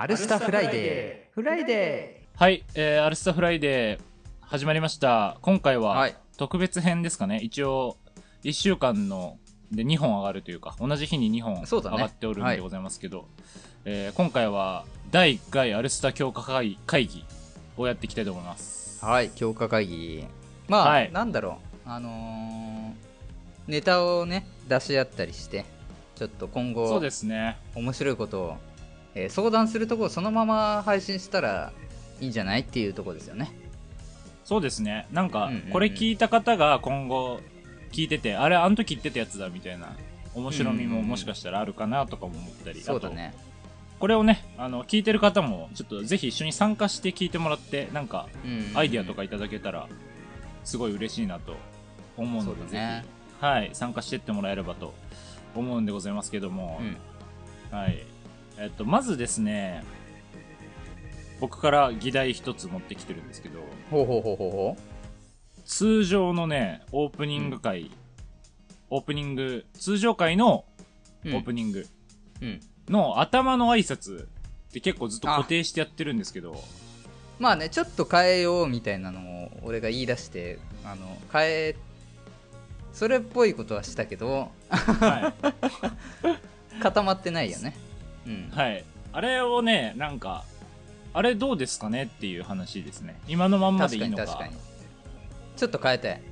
アルスタフライデー。フライデはい、えー、アルスタフライデー始まりました。今回ーははい。特別編ですかね。一応、1週間ので2本上がるというか、同じ日に2本上がっておるんはいでございますけど、えー今回は第1回アルスタ強化会会議をやっていきたいと思います。はい。強化会議。まあ、はい。なんだろう。あのーネタをね出し合ったりしてちょっと今後そうですね。面白いことを、えー相談するところそのまま配信したらいいんじゃないっていうところですよね。そうですね。なんかこれ聞いた方が今後聞いてて、あれ、あの時言ってたやつだみたいな、面白みももしかしたらあるかなとかも思ったり、そうだね。これをね、あの、聞いてる方も、ちょっとぜひ一緒に参加して聞いてもらって、なんか、うんアイディアとかいただけたら、すごい嬉しいなと思うので、ね。ぜひ、はい、参加してってもらえればと思うんでございますけども、うん。はい。えっと、まずですね、僕から議題一つ持ってきてるんですけど、ほうほうほうほうほ通常のね、オープニング回、オープニング、通常回のうオープニングうん。の頭の挨拶って結構ずっと固定してやってるんですけど、まあねちょっと変えようみたいなのを俺が言い出してあの変えそれっぽいことはしたけどはい。固まってないよねうんはい。あれをね、なんか、あれどうですかねっていう話ですね。今のまんまで確いいのか。かかにちょっと変えたい、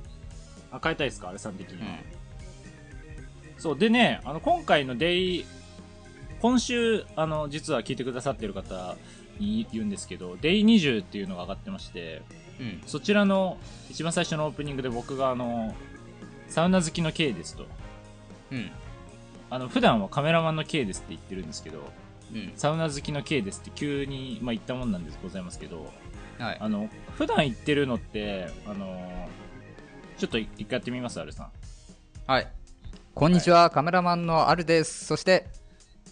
あ、変えたいですかあれさん的には。うん、そう。でね、あの、今回のデイ、今週、あの、実は聞いてくださってる方に言うんですけど、デイ20っていうのが上がってまして、うんそちらの一番最初のオープニングで僕があの、サウナ好きの K ですと。うんあの、普段はカメラマンの K ですって言ってるんですけど、うん。サウナ好きの K ですって急に、まあ、言ったもんなんですございますけど、はい。あの、普段言ってるのって、あのちょっと一回やってみます、アルさん。はい。こんにちは、カメラマンのアルです。そして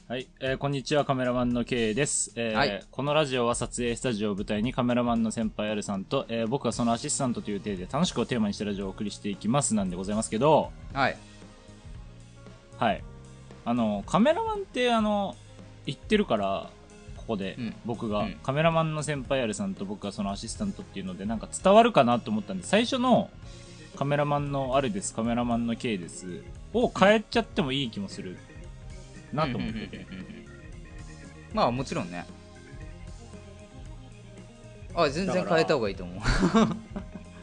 はい、えーこんにちは、カメラマンの K です。えーはい。このラジオは撮影スタジオを舞台にカメラマンの先輩アルさんと、えー僕はそのアシスタントという体で楽しくをテーマにしたラジオをお送りしていきますなんでございますけど、はい。はい。あの、カメラマンって、あの、言ってるから、ここで、うん。僕が、うん。カメラマンの先輩アルさんと僕がそのアシスタントっていうので、なんか伝わるかなと思ったんで、最初の、カメラマンのあるです、カメラマンの K です、を変えちゃってもいい気もする、なと思ってて。まあもちろんね。あ全然変えた方がいいと思う、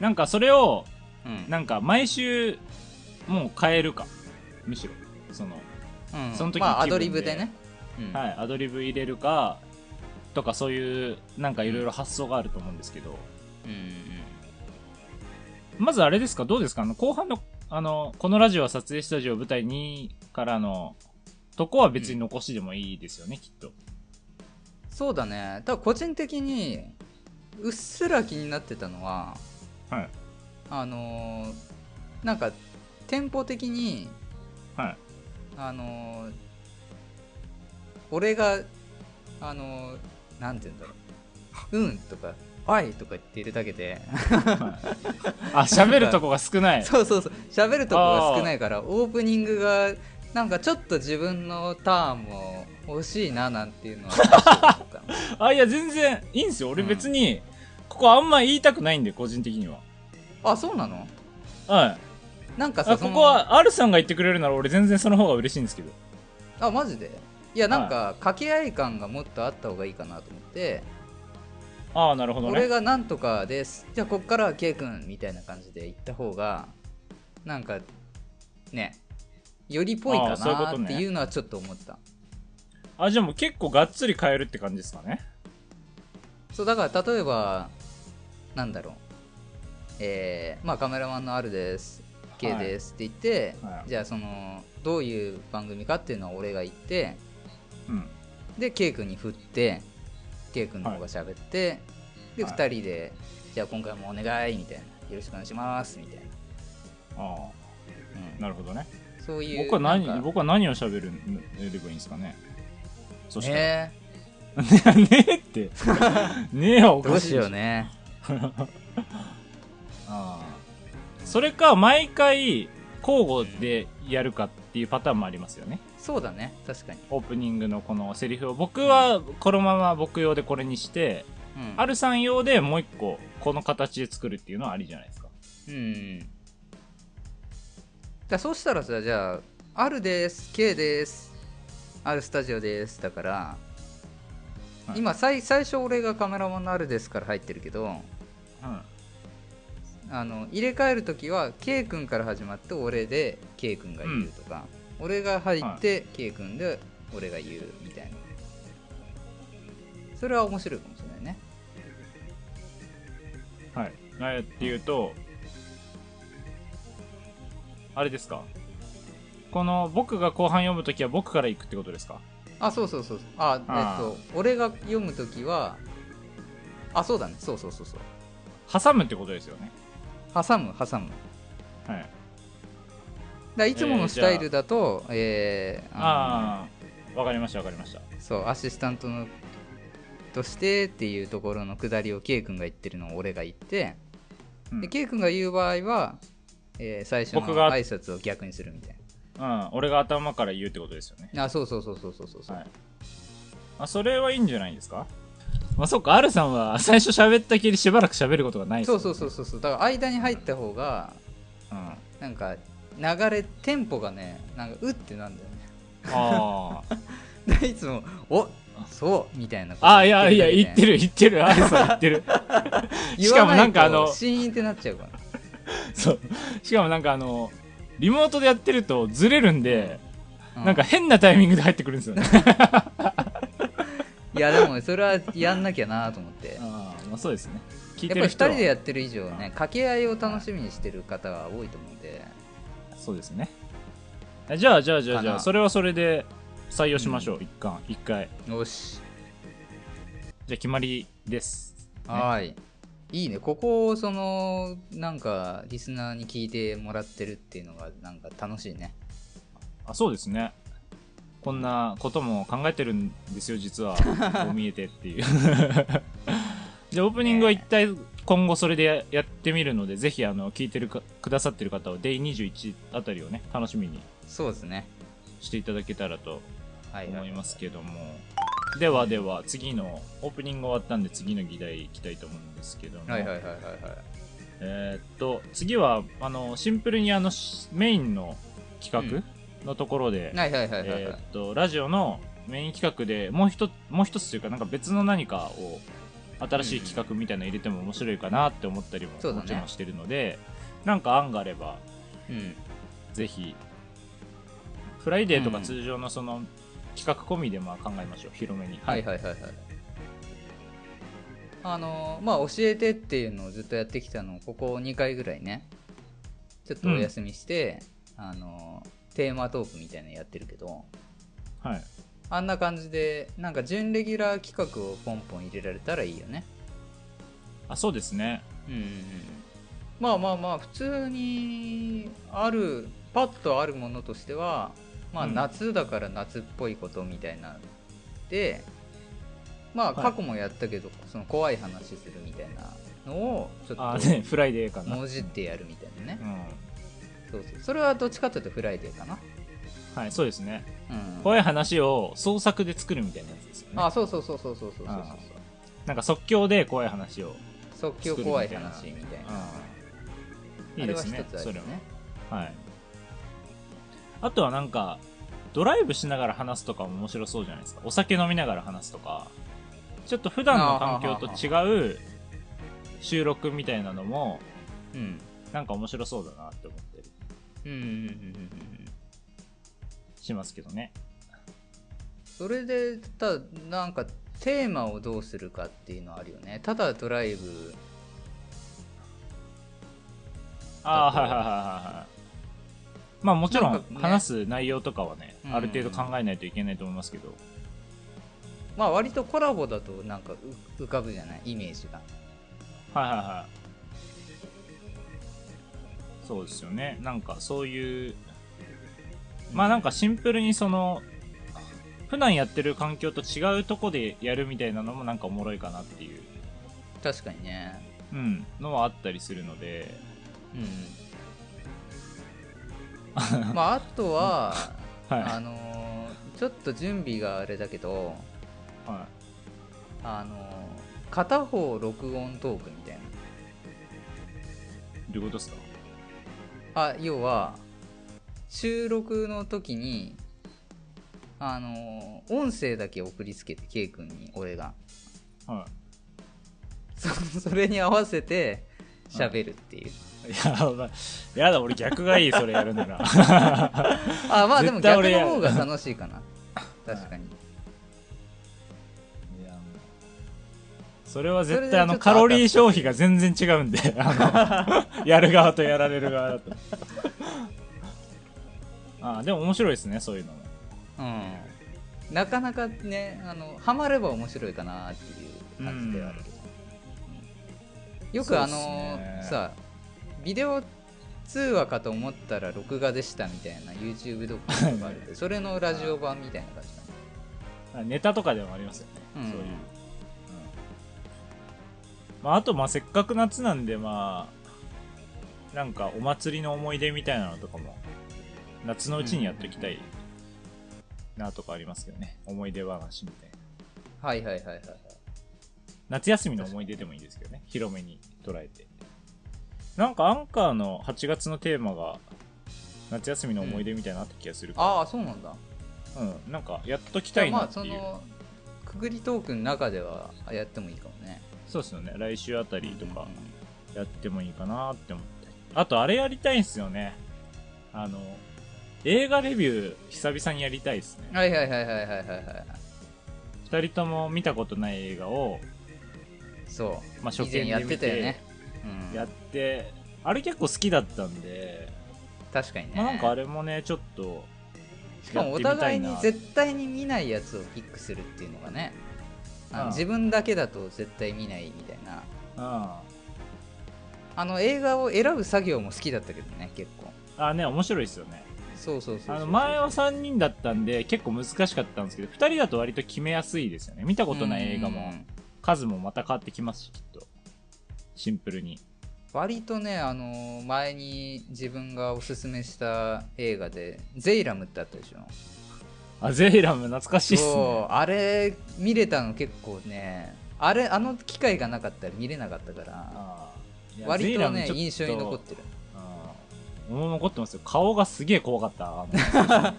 なんかそれを、うん。なんか毎週、もう変えるか。むしろ。その、うん。その時まあアドリブでね、うん。はい、アドリブ入れるか、とかそういう、なんかいろいろ発想があると思うんですけど、うんまずあれですか？どうですか？あの、後半の、あの、このラジオは撮影スタジオ舞台2からの、とこは別に残しでもいいですよね、きっと。そうだね。ただ個人的にうっすら気になってたのははい。あのーなんか店舗的にはい。あのー俺があのーなんて言うんだろう「うん」とか「はい」とか言ってるだけで あ、喋るとこが少ない。そうそうそう喋るとこが少ないからオープニングがなんかちょっと自分のターンも欲しいななんていうのは あ、いや、全然いいんですよ。俺うん別に、ここあんま言いたくないんで、個人的には。あそうなの？はい。なんかさあここは、アルさんが言ってくれるなら俺全然その方が嬉しいんですけど。あマジで？いやなんか掛け合い感がもっとあった方がいいかなと思って、ああ、なるほど俺ね。がなんとかです。じゃあこっからは K 君みたいな感じで言った方がなんかねよりぽいかあーそういうことね。なっていうのはちょっと思った。あ、じゃあもう結構がっつり変えるって感じですかね。そうだから例えばなんだろう。えーまあカメラマンのあるですは K い。ですって言って、はい。じゃあそのどういう番組かっていうのは俺が言ってうん。で K 君に振って K 君の方が喋って、ではい。2人でじゃあ今回もお願いみたいなよろしくお願いしますみたいな、ああ、うん。なるほどね。そういう僕は何僕は何を喋るればいいんですかね。そしたら、ね ねねえって。ねえはおえどうしかしいでしょ。ようね。ああそれか毎回交互でやるかっっていうパターンもありますよね。そうだね。確かに、オープニングのこのセリフを。僕はこのまま僕用でこれにして、うん、あるさん用でもう一個この形で作るっていうのはありじゃないですか。うん。だそうしたらさじゃあ「あるです」「K です」「あるスタジオです」だから、はい。今最最初俺がカメラマンの「あるです」から入ってるけどうんあの入れ替える時は K 君から始まって俺で K 君が言うとか、俺が入って K 君で俺が言うみたいな。それは面白いかもしれないね。はい。何っていうとあれですか？この僕が後半読むときは僕から行くってことですか？あそうそうそう。ああー。えっと俺が読む時はあそうだね。そうそうそうそう。挟むってことですよね挟む挟む。はい。らいつものスタイルだと、えーあああわかりましたわかりました。のそうアシスタントのとしてっていうところのくだりを K 君が言ってるのを俺が言って、うん。で K 君が言う場合は、えー最初の挨拶を逆にするみたいうん俺が頭から言うってことですよね。なあそうそうそうそうそうそう、はい。あそれはいいんじゃないですか？まあそっか、アルさんは 最初喋ったきりしばらく喋ることがないですそようそうそうそうそうだから間に入った方がうん。なんか流れテンポがねなんかうってなんだよねあ でいつも「おそう」みたいなあ。あ、いやいや、言ってるる言ってる、アルさん言ってる。言しかもわなんかあのシーンってなっちゃうからそう。しかもなんかあの、リモートでやってるとずれるんで、うなんか変なタイミングで入ってくるんですよね。いやでもそれはやんなきゃなと思ってああ、まあそうですね。聞いやっぱり2てる人でやってる以上ね掛け合いを楽しみにしてる方が多いと思うんでそうですね。あじゃあ、じゃあ、じゃあ、じゃあ、それはそれで採用しましょう、一貫、一回。よしじゃあ、決まりです。はーいいいねここをそのなんかリスナーに聞いてもらってるっていうのがなんか楽しいねあ、そうですね。こんなことも考えてるんですよ、実は。こう見えてっていう。じゃあ、オープニングは一体今後それでややってみるので、ぜひ、あの、聞いてるかくださってる方は、デイ21あたりをね、楽しみにそうですねしていただけたらと思いますけども。ではでは、次の、オープニング終わったんで、次の議題いきたいと思うんですけども。はいはいはいはいはいえーっと、次は、あの、シンプルにあの、しメインの企画のところで、はいはいはいはいはい。えーっと、ラジオのメイン企画でもう一つ、もう一つというか、なんか別の何かを、新しい企画みたいなの入れても面白いかなって思ったりも、もちろんしてるので、なんか案があれば、うん。ぜひ、フライデーとかうん通常のその、企画込みでまあ考えましょう、広めに。はいはいはいはい。あのまあ教えてっていうのをずっとやってきたのをここ2回ぐらいねちょっとお休みして、あのテーマトークみたいなのやってるけどはい。あんな感じでなんか準レギュラー企画をポンポン入れられたらいいよねあ、そうですね。うんうんうんまあまあまあ普通にあるパッとあるものとしてはまあうん夏だから夏っぽいことみたいなでまあはい過去もやったけど、その怖い話するみたいなのをちょあ、っとね、フライデーかな。もじってやるみたいなねうん。そうそう。それはどっちかというとフライデーかな。はい、そうですね。うん。怖い話を創作で作るみたいなやつですよね。あそうそうそうそうそうそうそうそう。あなんか即興で怖い話を。即興怖い話みたいな。いいですねあれは一つあるよね。はい。あとはなんか、ドライブしながら話すとかも面白そうじゃないですか。お酒飲みながら話すとか、ちょっと普段の環境と違う収録みたいなのも、うん。なんか面白そうだなって思ったりうんうんうんうんうんしますけどね。それでただなんかテーマをどうするかっていうのはあるよねただドライブああ、はいはいはいはいはい。まあもちろん話す内容とかはね、ある程度考えないといけないと思いますけど、まあ割とコラボだとなんか浮かぶじゃないイメージがはいはいはい。そうですよね。なんかそういう、まあなんかシンプルにその、普段やってる環境と違うとこでやるみたいなのもなんかおもろいかなっていう、確かにね。うん、のはあったりするので、うん まああとは、はあのーちょっと準備があれだけどい。はあのー片方録音トークみたいい。どういうことですか？なあ要は収録の時にあのー音声だけ送りつけて K 君に俺がはそ それに合わせて喋るっていう、い。や。やだ、俺逆がいい、それやるなら。あまあでも逆の方が楽しいかな確かに、いそれは絶対あのカロリー消費が全然違うんで、あの、やる側とやられる側だと。ああ、でも面白いですね、そういうのも。うん、なかなかねあのハマれば面白いかなっていう感じではあるけど、うんよくあのねさビデオ通話かと思ったら録画でしたみたいな YouTube ドックとかあるけど それのラジオ版みたいな感じかネタとかでもありますよね。うんそういう。うんまあ、あと、まあ、せっかく夏なんで、まあ、なんか、お祭りの思い出みたいなのとかも、夏のうちにやっときたいなとかありますけどね。思い出話みたいな。はいはいはいはいはい夏休みの思い出でもいいですけどね。広めに捉えて。なんか、アンカーの8月のテーマが、夏休みの思い出みたいなった気がするかああそうなんだら、うん、なんか、やっときたいなっていう。そのくぐりトークの中ではやってもいいかもねそうですよね。来週あたりとか、やってもいいかなって思って。あと、あれやりたいんすよね。あの、映画レビュー、久々にやりたいですね。はいはいはいはいはいはいはい二人とも見たことない映画を、そう、まあ初見以前やっててたよね、うん、やって、あれ結構好きだったんで、確かにね、まあなんかあれもね、ちょっと、しかもお互いにな絶対に見ないやつをピックするっていうのがね自分だけだと絶対見ないみたいな。ああ。の映画を選ぶ作業も好きだったけどね結構。あね、面白いですよね。そうそうそうそうあの前は3人だったんで結構難しかったんですけど2人だと割と決めやすいですよね。見たことない映画も。うん。数もまた変わってきますしきっと。シンプルに。割とねあの前に自分がおすすめした映画で「ゼイラム」ってあったでしょあゼイラム懐かしいっすね。あれ見れたの結構ねあれあの機会がなかったら見れなかったから割とね印象に残ってる。もう残ってますよ。顔がすげえ怖かったあの。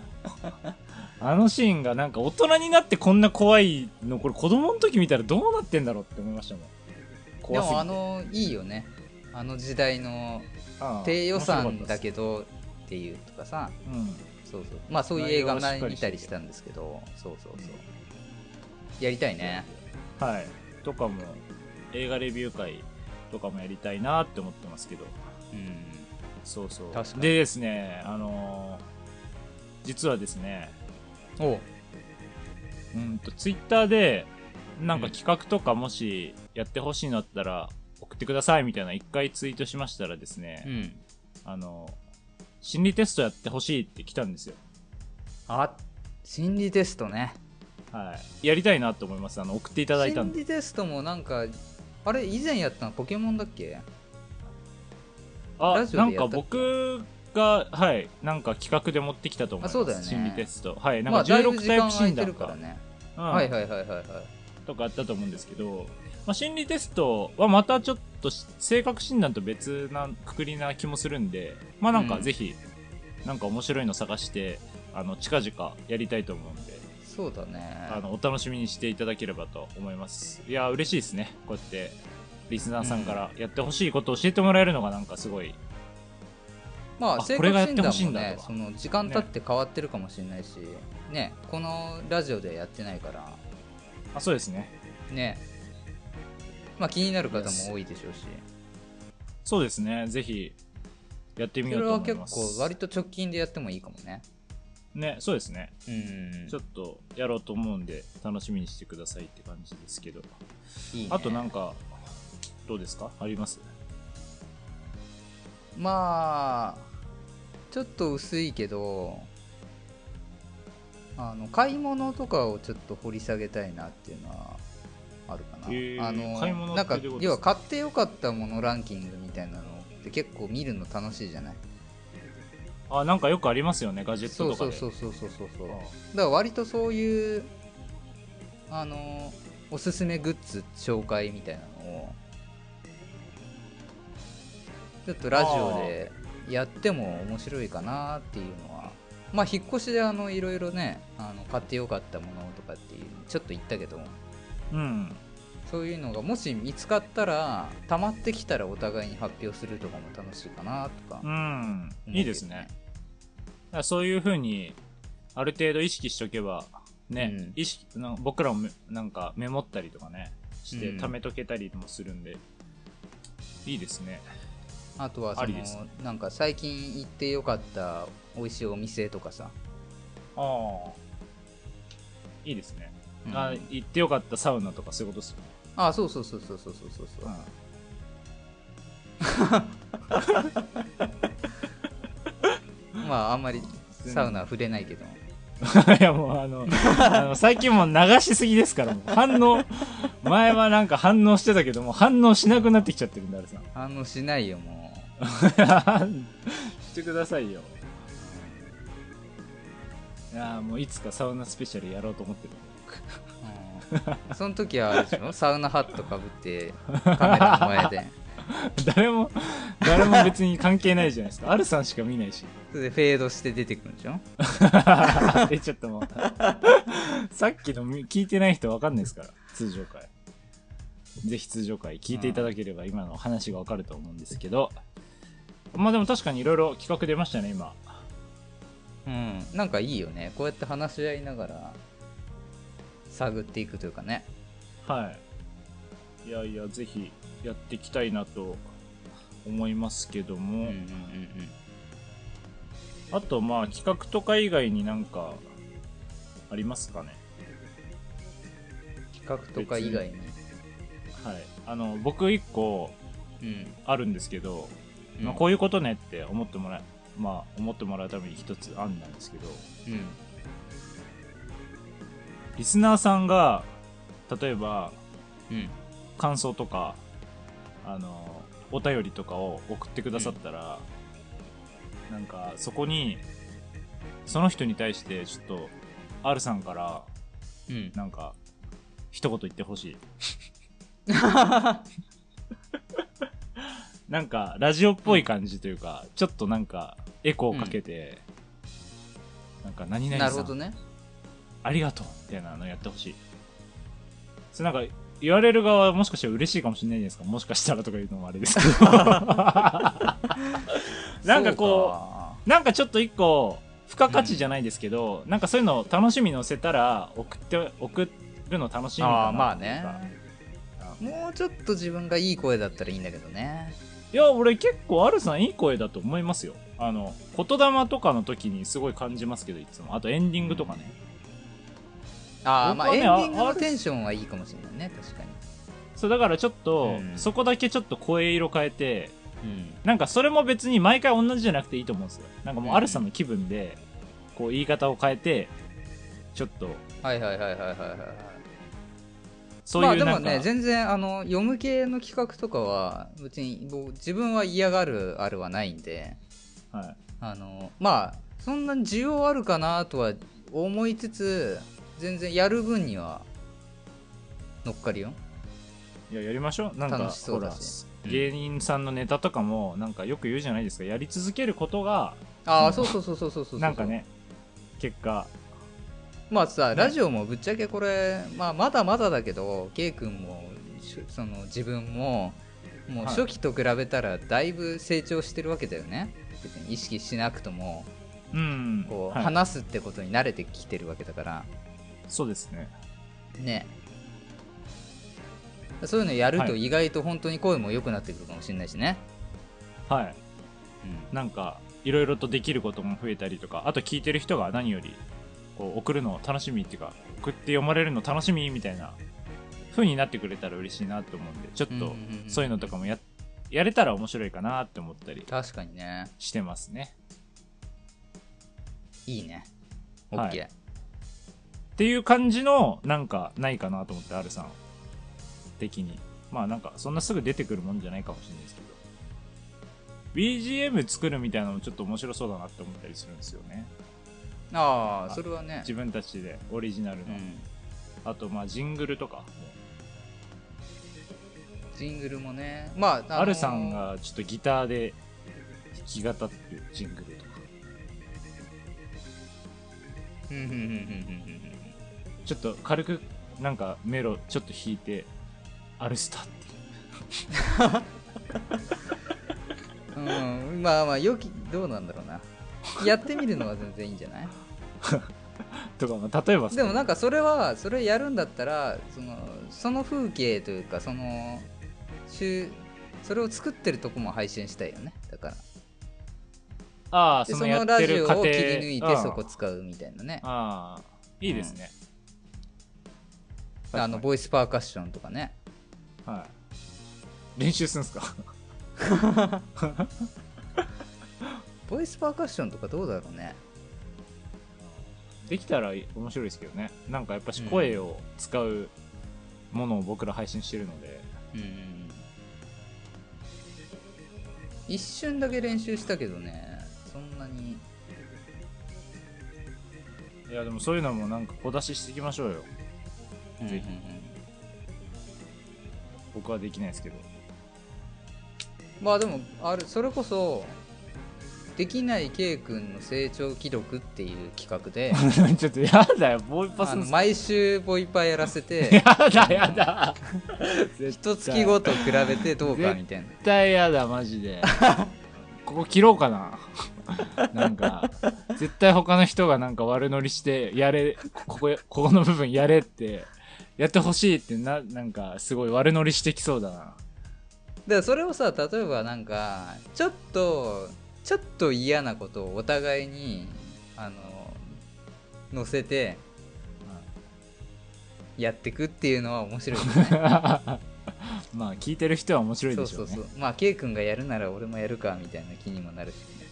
あのシーンがなんか大人になってこんな怖いのこれ子供の時見たらどうなってんだろうって思いましたもん。でもあのいいよね。あの時代の低予算だけどっていうとかさ。うんそうそう。まあそういう映画内容はしっ前にかりしてて見たりしたんですけど。そうそうそう。やりたいね。はい。とかも、映画レビュー会とかもやりたいなって思ってますけど。うん。そうそう。確かに。でですね、あのー実はですね、お。うんと、ツイッターで、なんか企画とかもしやってほしいのだったら送ってくださいみたいな一回ツイートしましたらですね、うん。あの心理テストやってほしいって来たんですよ。あ心理テストねはい。やりたいなと思います。あの、送っていただいたんで。心理テストもなんかあれ以前やったのポケモンだっけ？あラ、ジオなんかでやったっけ？僕が、はい、なんか企画で持ってきたと思います。あそうだよね心理テスト。はい、なんかまあだいぶ16タイ時間空診断かねうんはいはいはいはいはいとかあったと思うんですけど、まあ、心理テストはまたちょっとし性格診断と別なくくりな気もするんで、まあなんかうんぜひ、なんか面白いの探して、あの、近々やりたいと思うんで、そうだねあの、お楽しみにしていただければと思います。いや、嬉しいですね。こうやって、リスナーさんからやってほしいことを教えてもらえるのがなんかすごい、まあ性あこれがやってほ格診断もしいんだとかねその時間経って変わってるかもしれないしねこのラジオでやってないからあ、そうですね。ねまあ気になる方も多いでしょうしそうですね。ぜひ、やってみようそれは結と思います。構割と直近でやってもいいかもねね、そうですね。うんちょっとやろうと思うんで、楽しみにしてくださいって感じですけど。いいねあとなんか、どうですか？あります？まあちょっと薄いけどあの買い物とかをちょっと掘り下げたいなっていうのはあるかな、あのなんか要は買ってよかったものランキングみたいなのって結構見るの楽しいじゃない？ああなんかよくありますよねガジェットとかで。そうそうそうそうそうそう。だあ。から割とそういうあのおすすめグッズ紹介みたいなのをちょっとラジオでやっても面白いかなっていうのはまあ引っ越しであのいろいろねあの買ってよかったものとかっていうちょっと言ったけどうん。そういうのがもし見つかったら溜まってきたらお互いに発表するとかも楽しいかなとか。うん。いいですね。そういうふうにある程度意識しとけばね、うん。意識な僕らもめなんかメモったりとかねしてうん。貯めとけたりもするんで、いいですね。あとはそのありです。なんか最近行ってよかった美味しいお店とかさ、ああ。いいですね、うんあ行ってよかったサウナとかそういうことですよね。あそうそうそうそうそうそうそう。そう まああんまりサウナは触れないけど。いやもうあの あの最近もう流しすぎですからもう反応。前はなんか反応してたけどもう反応しなくなってきちゃってるんだあれさん。反応しないよもしてくださいよ。いやーもういつかサウナスペシャルやろうと思ってるう、うん、その時はあれでしょ？サウナハットかぶってカメラの前で。誰も誰も別に関係ないじゃないですか。アルさんしか見ないし。それでフェードして出てくるんでしょ？えちょっともうさっきのみ聞いてない人わかんないですから通常回。ぜひ通常回聞いていただければ今の話がわかると思うんですけど。まあでも確かにいろいろ企画出ましたね今。うん。なんかいいよね。こうやって話し合いながら探っていくというかね。はい。いやいやぜひやっていきたいなと思いますけどうんも、うんうん。あとまあ企画とか以外になんかありますかね？企画とか以外に？はい。あの僕一個うん。あるんですけど、まあ、こういうことねって思ってもらえまあ思ってもらうために一つ案なんですけど。うんリスナーさんが例えばうん。感想とかあのお便りとかを送ってくださったら、なんかそこにその人に対してちょっと R さんからうん。なんか一言言ってほしい。なんかラジオっぽい感じというか、ちょっとなんかエコーかけて、なんか何々さん、なるほどねありがとうみたいなのやってほしい。それなんか言われる側はもしかしたら嬉しいかもしれないじゃないですか。もしかしたらとか言うのもあれですけど。なんかこうなんかちょっと一個付加価値じゃないですけど、なんかそういうのを楽しみ乗せたら送って送るの楽しみかなああまあね。もうちょっと自分がいい声だったらいいんだけどね。いや俺結構アルさんいい声だと思いますよ。あの言霊とかの時にすごい感じますけどいつも。あとエンディングとかね、ああまあエンディングああるのテンションはいいかもしれないね確かに。そうだからちょっと、うん。そこだけちょっと声色変えてうん。なんかそれも別に毎回同じじゃなくていいと思うんですよ。なんかもううんアルさんの気分でこう言い方を変えてちょっと。はいはいはいはいはいはい。そういうまあでもね全然あの読む系の企画とかは別に僕自分は嫌がるあるはないんで。はい、あのまあそんなに需要あるかなとは思いつつ全然やる分には乗っかるよ。いややりましょう。なんか楽しそうだほしら芸人さんのネタとかもなんかよく言うじゃないですか。やり続けることがああそうそうそうそうそうそう。なんかね結果。まあさね。ラジオもぶっちゃけこれ、まあ、まだまだだけど K 君もその自分ももうはい。初期と比べたらだいぶ成長してるわけだよね。別に意識しなくともうん。こう、はい。話すってことに慣れてきてるわけだからそうですね。ね。そういうのやるとはい。意外と本当に声も良くなってくるかもしれないしね、はい。うん。なんかいろいろとできることも増えたりとかあと聞いてる人が何よりこう送るの楽しみっていうか送って読まれるの楽しみみたいな風になってくれたら嬉しいなと思うんでちょっとそういうのとかもややれたら面白いかなって思ったり確かにね。してますね。いいね。はい。OK、っていう感じのなんかないかなと思って R さん的にまあなんかそんなすぐ出てくるもんじゃないかもしれないですけど BGM 作るみたいなのもちょっと面白そうだなって思ったりするんですよね。あああそれはね自分たちでオリジナルの。うんあと、まあ、ジングルとか。ジングルもねまあ、あのーアルさんがちょっとギターで弾き語ってるジングルとか。ちょっと軽くなんかメロちょっと弾いて、アルスタって。いう。うん、まあまあ良きどうなんだろうな。やってみるのは全然いいんじゃない？とか、まあ、例えばでもなんかそれはそれやるんだったらそのその風景というかそのしゅそれを作ってるとこも配信したいよね。だからあそのやってる切り抜いてそこうん使うみたいなね。ああ、いいですね。あのボイスパーカッションとかね。はい。練習するんすか？ボイスパーカッションとかどうだろうね。できたら面白いですけどね。なんかやっぱし声を使うものを僕ら配信してるので、うん。一瞬だけ練習したけどねそんなにいやでもそういうのもなんか小出ししていきましょうよ。ぜひ僕はできないですけど。まあでもあるそれこそできない K 君の成長記録っていう企画で ちょっとやだよ、ボイパあのすんすか毎週ボイパーやらせて やだやだ。一月ごと比べてどうかみたいな絶対やだ、マジで。ここ切ろうかな。なんか、絶対他の人がなんか悪乗りして、やれ、ここ、ここの部分やれって、やってほしいってな、なんか、すごい悪乗りしてきそうだな。でそれをさ例えばなんかちょっとちょっと嫌なことをお互いにあの載せてやってくっていうのは面白いよね まあ、聞いてる人は面白いそでしょね。うそううそうまあ K 君がやるなら俺もやるかみたいな気にもなるしね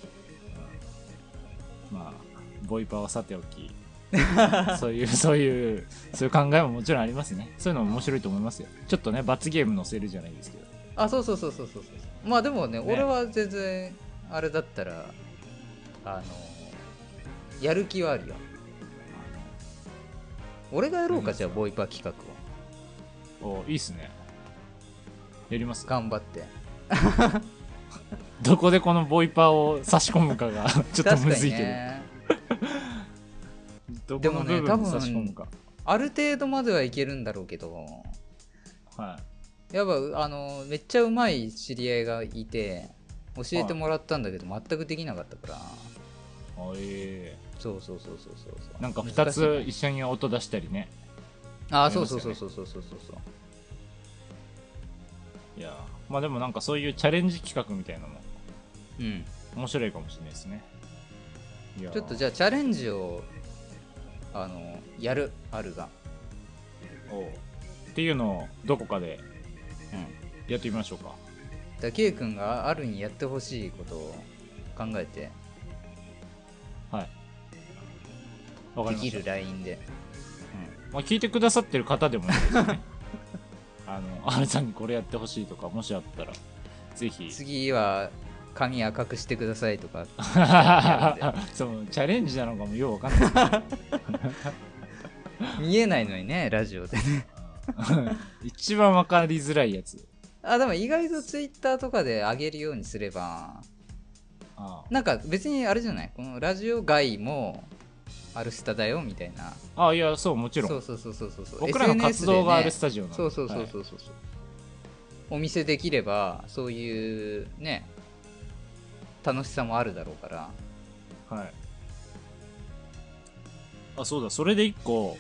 まあ、ボイパはさておき、そういう、そういう、そういう考えももちろんありますね。そういうのも面白いと思いますよ。ちょっとね、罰ゲーム載せるじゃないですけど。あそうそうそうそうそうそうまあでもねね俺は全然あれだったらあのやる気はあるよ俺がやろうかじゃあボイパ企画をおいいっすね。やりますか？頑張ってどこでこのボイパーを差し込むかが ちょっとむずいけど、ねもね。この部分に差し込むか、ある程度まではいけるんだろうけど。はい。やっぱあのめっちゃうまい知り合いがいて教えてもらったんだけど全くできなかったから。あえそうそうそうそうそうそう。ーなんか2難しいね。つ一緒に音出したりね。ああそうそうそうそうそうそうそうそう。いやまあでもなんかそういうチャレンジ企画みたいなのもうん。面白いかもしれないですね。いやちょっとじゃあチャレンジをあのやるあるが。おう。っていうのをどこかでうん。やってみましょうか。だから K 君があるにやってほしいことを考えてはい。わかりました。できる LINE で、まあ、聞いてくださってる方でもいいですね。あの R さんにこれやってほしいとかもしあったらぜひ。うん、次は髪赤くしてくださいとか。そうチャレンジなのかもようわかんない。見えないのにねラジオでね。一番わかりづらいやつ。あでも意外と Twitter とかで上げるようにすれば。あなんか別にあれじゃない？このラジオ外もアルスタだよみたいな。ああいやそうもちろん。そうそうそうそうそう。そう僕らの活動があるスタジオなので。そうそうそうそうそうそう、お見せできればそういうね楽しさもあるだろうから。はい、はいあそうだ。それで一個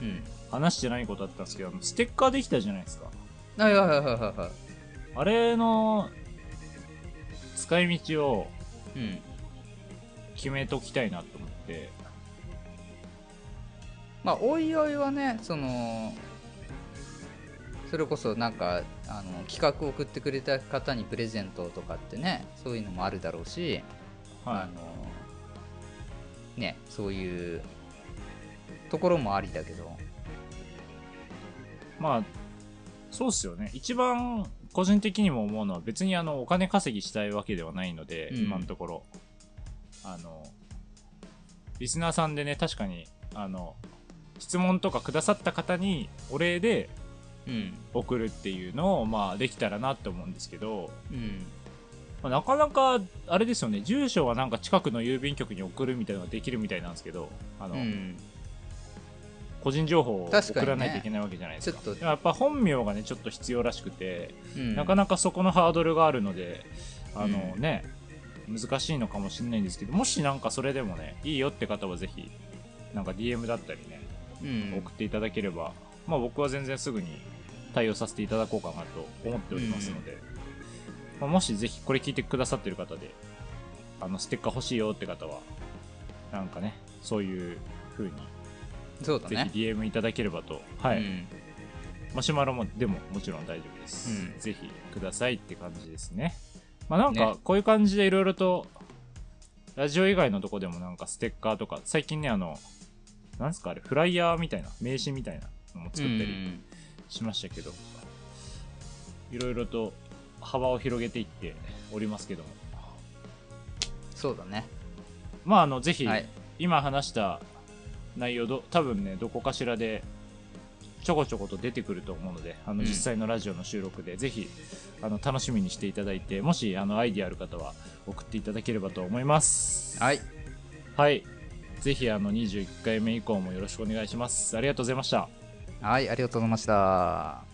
うん。話してないことあったんですけどあのステッカーできたじゃないですか。はいはいはいはいはい。はいあれの使い道をうん。決めときたいなと思って。まあおいおいはねそのそれこそなんかあの企画を送ってくれた方にプレゼントとかってねそういうのもあるだろうし、はあのねそういうところもありだけど。いまあそうっすよね。一番個人的にも思うのは別にあのお金稼ぎしたいわけではないので、うん。今のところ。あのリスナーさんでね確かにあの質問とかくださった方にお礼でうん送るっていうのをまあできたらなって思うんですけど、うん。まあなかなかあれですよね。住所はなんか近くの郵便局に送るみたいなのができるみたいなんですけどあの、うん。個人情報を送らないといけないわけじゃないですか。ちょっとでもやっぱ本名がねちょっと必要らしくて、うん。なかなかそこのハードルがあるのであのうん。ね、難しいのかもしれないんですけどもしなんかそれでもねいいよって方はぜひなんか DM だったりねうん。送っていただければ、まあ僕は全然すぐに対応させていただこうかなと思っておりますので、まあもしぜひこれ聞いてくださってる方であのステッカー欲しいよって方はなんかねそういう風にぜそうだね。ひ DM いただければと、はい、うん。マシュマロもでももちろん大丈夫です、うん。ぜひくださいって感じですね。まあなんかねこういう感じでいろいろとラジオ以外のとこでもなんかステッカーとか最近ねあのなんすかあれフライヤーみたいな名刺みたいなのも作ったりしましたけど、いろいろと幅を広げていっておりますけども。そうだね。まああのぜひ、はい。今話した内容ど多分ねどこかしらでちょこちょこと出てくると思うのであのうん。実際のラジオの収録で、ぜひあの楽しみにしていただいてもしあのアイディアある方は送っていただければと思います。はい。はい。ぜひあの21回目以降もよろしくお願いします。ありがとうございましたはいありがとうございました。